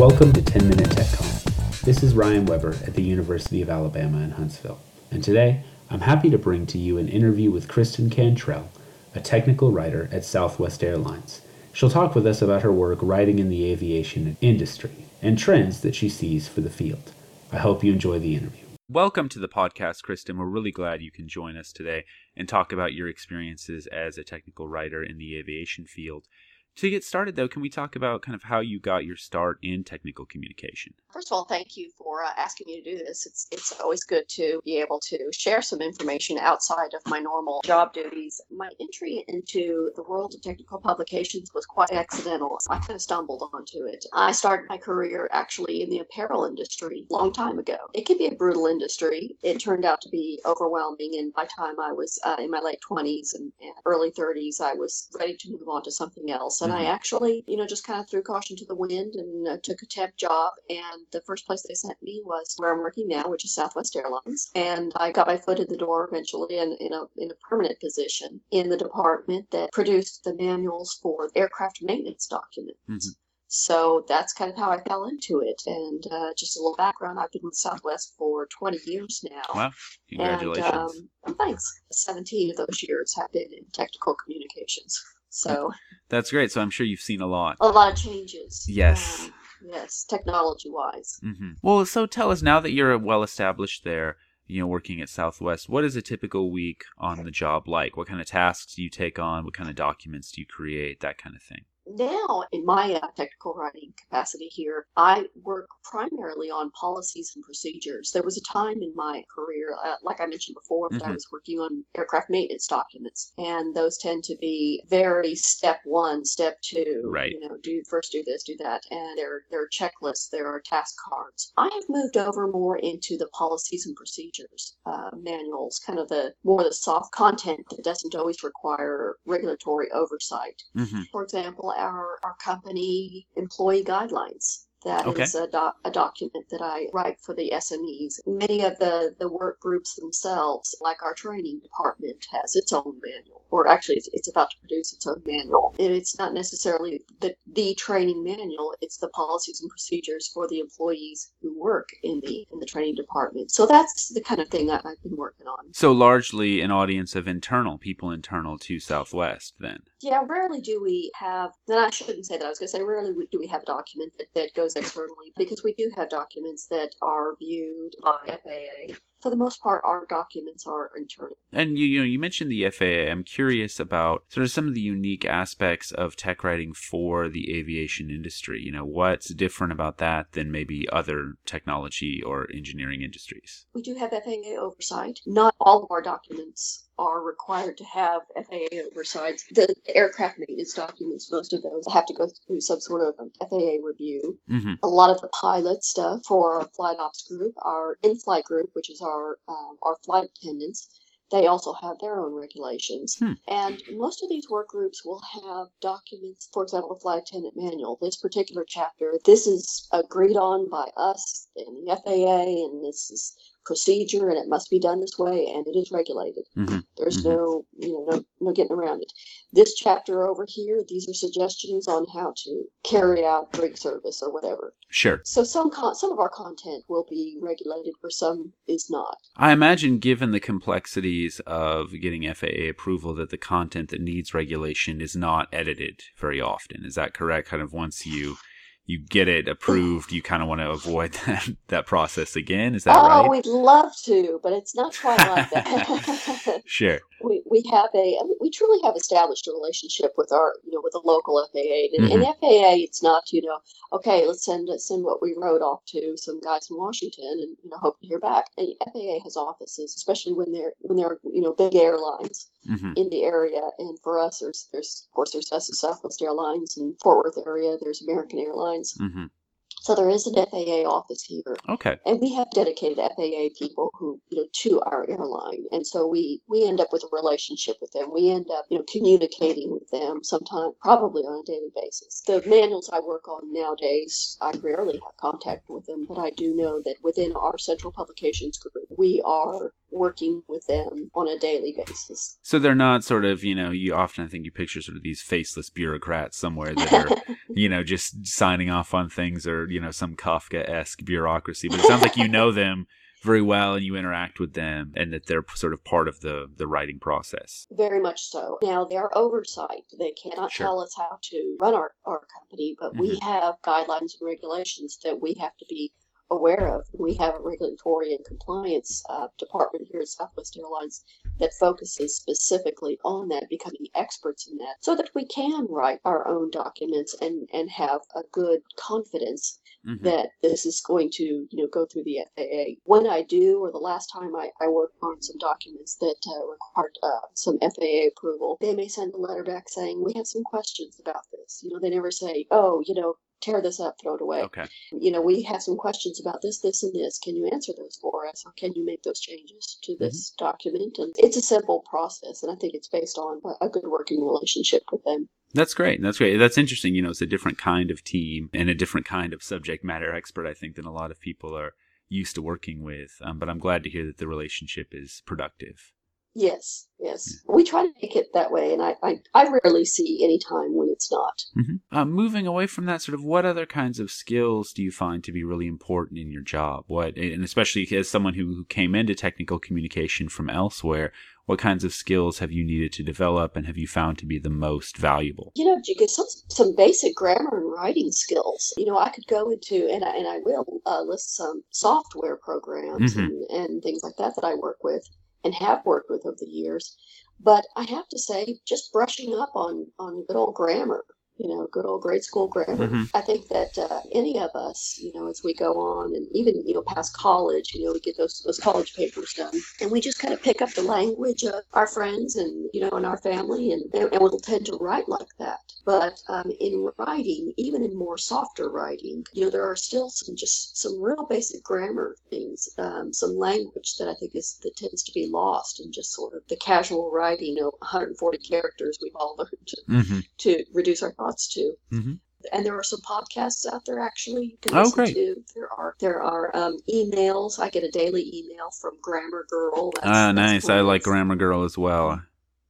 Welcome to 10 Minute Tech Talk. This is Ryan Weber at the University of Alabama in Huntsville, and today I'm happy to bring to you an interview with Kristen Cantrell, a technical writer at Southwest Airlines. She'll talk with us about her work writing in the aviation industry and trends that she sees for the field. I hope you enjoy the interview. Welcome to the podcast, Kristen. We're really glad you can join us today and talk about your experiences as a technical writer in the aviation field. To get started, though, can we talk about kind of how you got your start in technical communication? First of all, thank you for uh, asking me to do this. It's it's always good to be able to share some information outside of my normal job duties. My entry into the world of technical publications was quite accidental. I kind of stumbled onto it. I started my career actually in the apparel industry a long time ago. It can be a brutal industry. It turned out to be overwhelming, and by the time I was uh, in my late 20s and, and early 30s, I was ready to move on to something else. And mm-hmm. I actually, you know, just kind of threw caution to the wind and uh, took a temp job and the first place they sent me was where I'm working now, which is Southwest Airlines. And I got my foot in the door eventually in, in, a, in a permanent position in the department that produced the manuals for aircraft maintenance documents. Mm-hmm. So that's kind of how I fell into it. And uh, just a little background I've been with Southwest for 20 years now. Wow. Congratulations. And, um, thanks. 17 of those years have been in technical communications. So that's great. So I'm sure you've seen a lot. A lot of changes. Yes. Um, Yes, technology wise. Mm-hmm. Well, so tell us now that you're well established there, you know, working at Southwest, what is a typical week on the job like? What kind of tasks do you take on? What kind of documents do you create? That kind of thing now in my uh, technical writing capacity here, I work primarily on policies and procedures. There was a time in my career, uh, like I mentioned before, that mm-hmm. I was working on aircraft maintenance documents, and those tend to be very step one, step two. Right. You know, do first do this, do that, and there there are checklists, there are task cards. I have moved over more into the policies and procedures uh, manuals, kind of the more the soft content that doesn't always require regulatory oversight. Mm-hmm. For example, our, our company employee guidelines. That okay. is a, doc, a document that I write for the SMEs. Many of the, the work groups themselves, like our training department, has its own manual, or actually, it's, it's about to produce its own manual. And it's not necessarily the, the training manual; it's the policies and procedures for the employees who work in the in the training department. So that's the kind of thing I, I've been working on. So largely an audience of internal people internal to Southwest, then. Yeah, rarely do we have. Then I shouldn't say that. I was going to say rarely do we have a document that, that goes externally because we do have documents that are viewed by FAA for the most part, our documents are internal. And you, you know, you mentioned the FAA. I'm curious about sort of some of the unique aspects of tech writing for the aviation industry. You know, what's different about that than maybe other technology or engineering industries? We do have FAA oversight. Not all of our documents are required to have FAA oversight. The aircraft maintenance documents, most of those have to go through some sort of FAA review. Mm-hmm. A lot of the pilot stuff for our flight ops group, our in-flight group, which is our um, our flight attendants, they also have their own regulations. Hmm. And most of these work groups will have documents, for example, the flight attendant manual. This particular chapter, this is agreed on by us and the FAA, and this is procedure and it must be done this way and it is regulated. Mm-hmm. There's mm-hmm. no, you know, no, no getting around it. This chapter over here, these are suggestions on how to carry out drink service or whatever. Sure. So some con- some of our content will be regulated, where some is not. I imagine, given the complexities of getting FAA approval, that the content that needs regulation is not edited very often. Is that correct? Kind of once you you get it approved, you kind of want to avoid that, that process again. Is that oh, right? Oh, we'd love to, but it's not quite like that. sure. We, we have a we truly have established a relationship with our you know with the local FAA and mm-hmm. in FAA it's not you know okay let's send send what we wrote off to some guys in Washington and you know hope to hear back. And FAA has offices, especially when they're when they're you know big airlines mm-hmm. in the area. And for us, there's there's of course there's us, Southwest Airlines in Fort Worth area. There's American Airlines. Mm-hmm. So there is an FAA office here. Okay. And we have dedicated FAA people who, you know, to our airline. And so we we end up with a relationship with them. We end up, you know, communicating with them sometimes probably on a daily basis. The manuals I work on nowadays, I rarely have contact with them, but I do know that within our central publications group, we are working with them on a daily basis. So they're not sort of, you know, you often I think you picture sort of these faceless bureaucrats somewhere that are, you know, just signing off on things or, you know, some Kafka esque bureaucracy. But it sounds like you know them very well and you interact with them and that they're sort of part of the the writing process very much so now they are oversight they cannot sure. tell us how to run our, our company but mm-hmm. we have guidelines and regulations that we have to be aware of. We have a regulatory and compliance uh, department here at Southwest Airlines that focuses specifically on that, becoming experts in that, so that we can write our own documents and, and have a good confidence mm-hmm. that this is going to you know go through the FAA. When I do, or the last time I, I worked on some documents that uh, required uh, some FAA approval, they may send a letter back saying we have some questions about this. You know, they never say, oh, you know, tear this up, throw it away. Okay. You know, we have some questions about this, this, and this. Can you answer those for us? Or can you make those changes to this mm-hmm. document? And it's a simple process, and I think it's based on a good working relationship with them. That's great. That's great. That's interesting. You know, it's a different kind of team and a different kind of subject matter expert, I think, than a lot of people are used to working with. Um, but I'm glad to hear that the relationship is productive. Yes, yes. We try to make it that way, and I, I, I rarely see any time when it's not. Mm-hmm. Uh, moving away from that, sort of, what other kinds of skills do you find to be really important in your job? What, and especially as someone who, who came into technical communication from elsewhere, what kinds of skills have you needed to develop, and have you found to be the most valuable? You know, you get some some basic grammar and writing skills. You know, I could go into and I, and I will uh, list some software programs mm-hmm. and, and things like that that I work with and have worked with over the years. But I have to say, just brushing up on on good old grammar you know, good old grade school grammar. Mm-hmm. I think that uh, any of us, you know, as we go on and even, you know, past college, you know, we get those, those college papers done and we just kind of pick up the language of our friends and, you know, and our family and, and we'll tend to write like that. But um, in writing, even in more softer writing, you know, there are still some just some real basic grammar things, um, some language that I think is that tends to be lost in just sort of the casual writing, you know, 140 characters we've all learned to, mm-hmm. to reduce our thoughts to. Mm-hmm. And there are some podcasts out there actually you can oh, great. to. There are there are um, emails. I get a daily email from Grammar Girl. That's, ah, nice. I like Grammar Girl as well.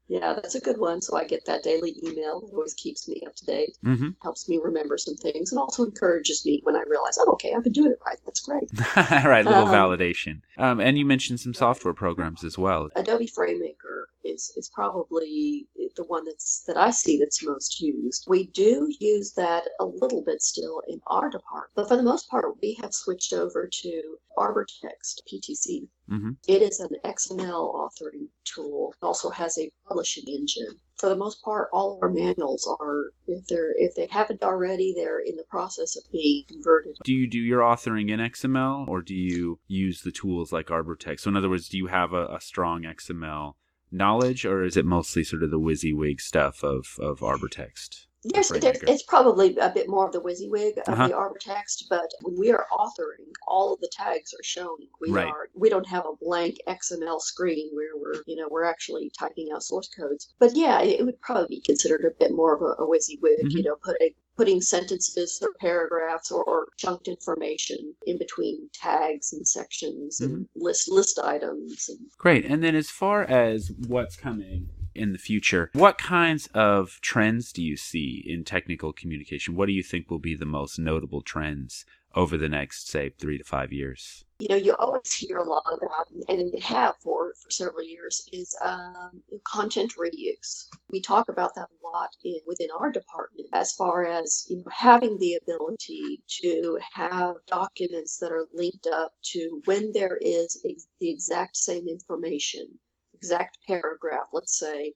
Yeah, that's a good one. So I get that daily email. It always keeps me up to date, mm-hmm. helps me remember some things, and also encourages me when I realize, oh, okay, I've been doing it right. That's great. right, little um, validation. Um, and you mentioned some software programs as well. Adobe FrameMaker is is probably the one that's that I see that's most used. We do use that a little bit still in our department, but for the most part, we have switched over to ArborText PTC. Mm-hmm. It is an XML authoring tool. It also has a publishing engine. For the most part, all our manuals are if they're if they haven't already, they're in the process of being converted. Do you do your authoring in XML or do you use the tools like ArborText? So in other words, do you have a, a strong XML knowledge, or is it mostly sort of the WYSIWYG stuff of of ArborText? There's, there's, it's probably a bit more of the WYSIWYG of uh-huh. the ArborText, but when we are authoring, all of the tags are shown. We right. are we don't have a blank XML screen where we're you know we're actually typing out source codes. But yeah, it would probably be considered a bit more of a, a WYSIWYG. Mm-hmm. You know, put a putting sentences or paragraphs or, or, chunked information in between tags and sections mm-hmm. and list list items. And... Great. And then as far as what's coming in the future, what kinds of trends do you see in technical communication? What do you think will be the most notable trends over the next, say, three to five years? You know, you always hear a lot about, and have for, for several years, is um, content reuse. We talk about that a lot in, within our department as far as you know, having the ability to have documents that are linked up to when there is the exact same information, exact paragraph, let's say,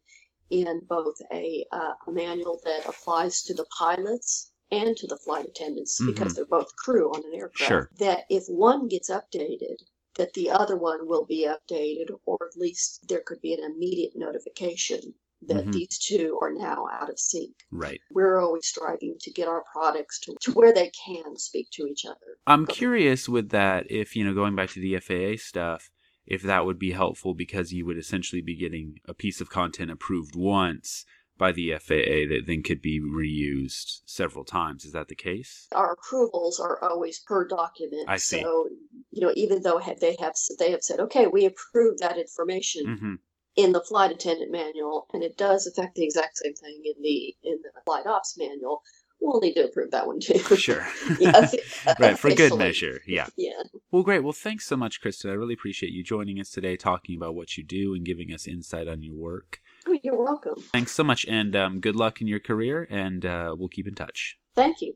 in both a, uh, a manual that applies to the pilots and to the flight attendants mm-hmm. because they're both crew on an aircraft. Sure. That if one gets updated, that the other one will be updated, or at least there could be an immediate notification that mm-hmm. these two are now out of sync. Right. We're always striving to get our products to, to where they can speak to each other. I'm curious with that if, you know, going back to the FAA stuff, if that would be helpful because you would essentially be getting a piece of content approved once by the FAA that then could be reused several times. Is that the case? Our approvals are always per document. I see. So, you know, even though have- they have they have said, okay, we approve that information hmm in the flight attendant manual, and it does affect the exact same thing in the in the flight ops manual. We'll need to approve that one too. For sure. Yeah, right, for good measure. Yeah. Yeah. Well, great. Well, thanks so much, Kristen. I really appreciate you joining us today, talking about what you do and giving us insight on your work. Oh, You're welcome. Thanks so much, and um, good luck in your career, and uh, we'll keep in touch. Thank you.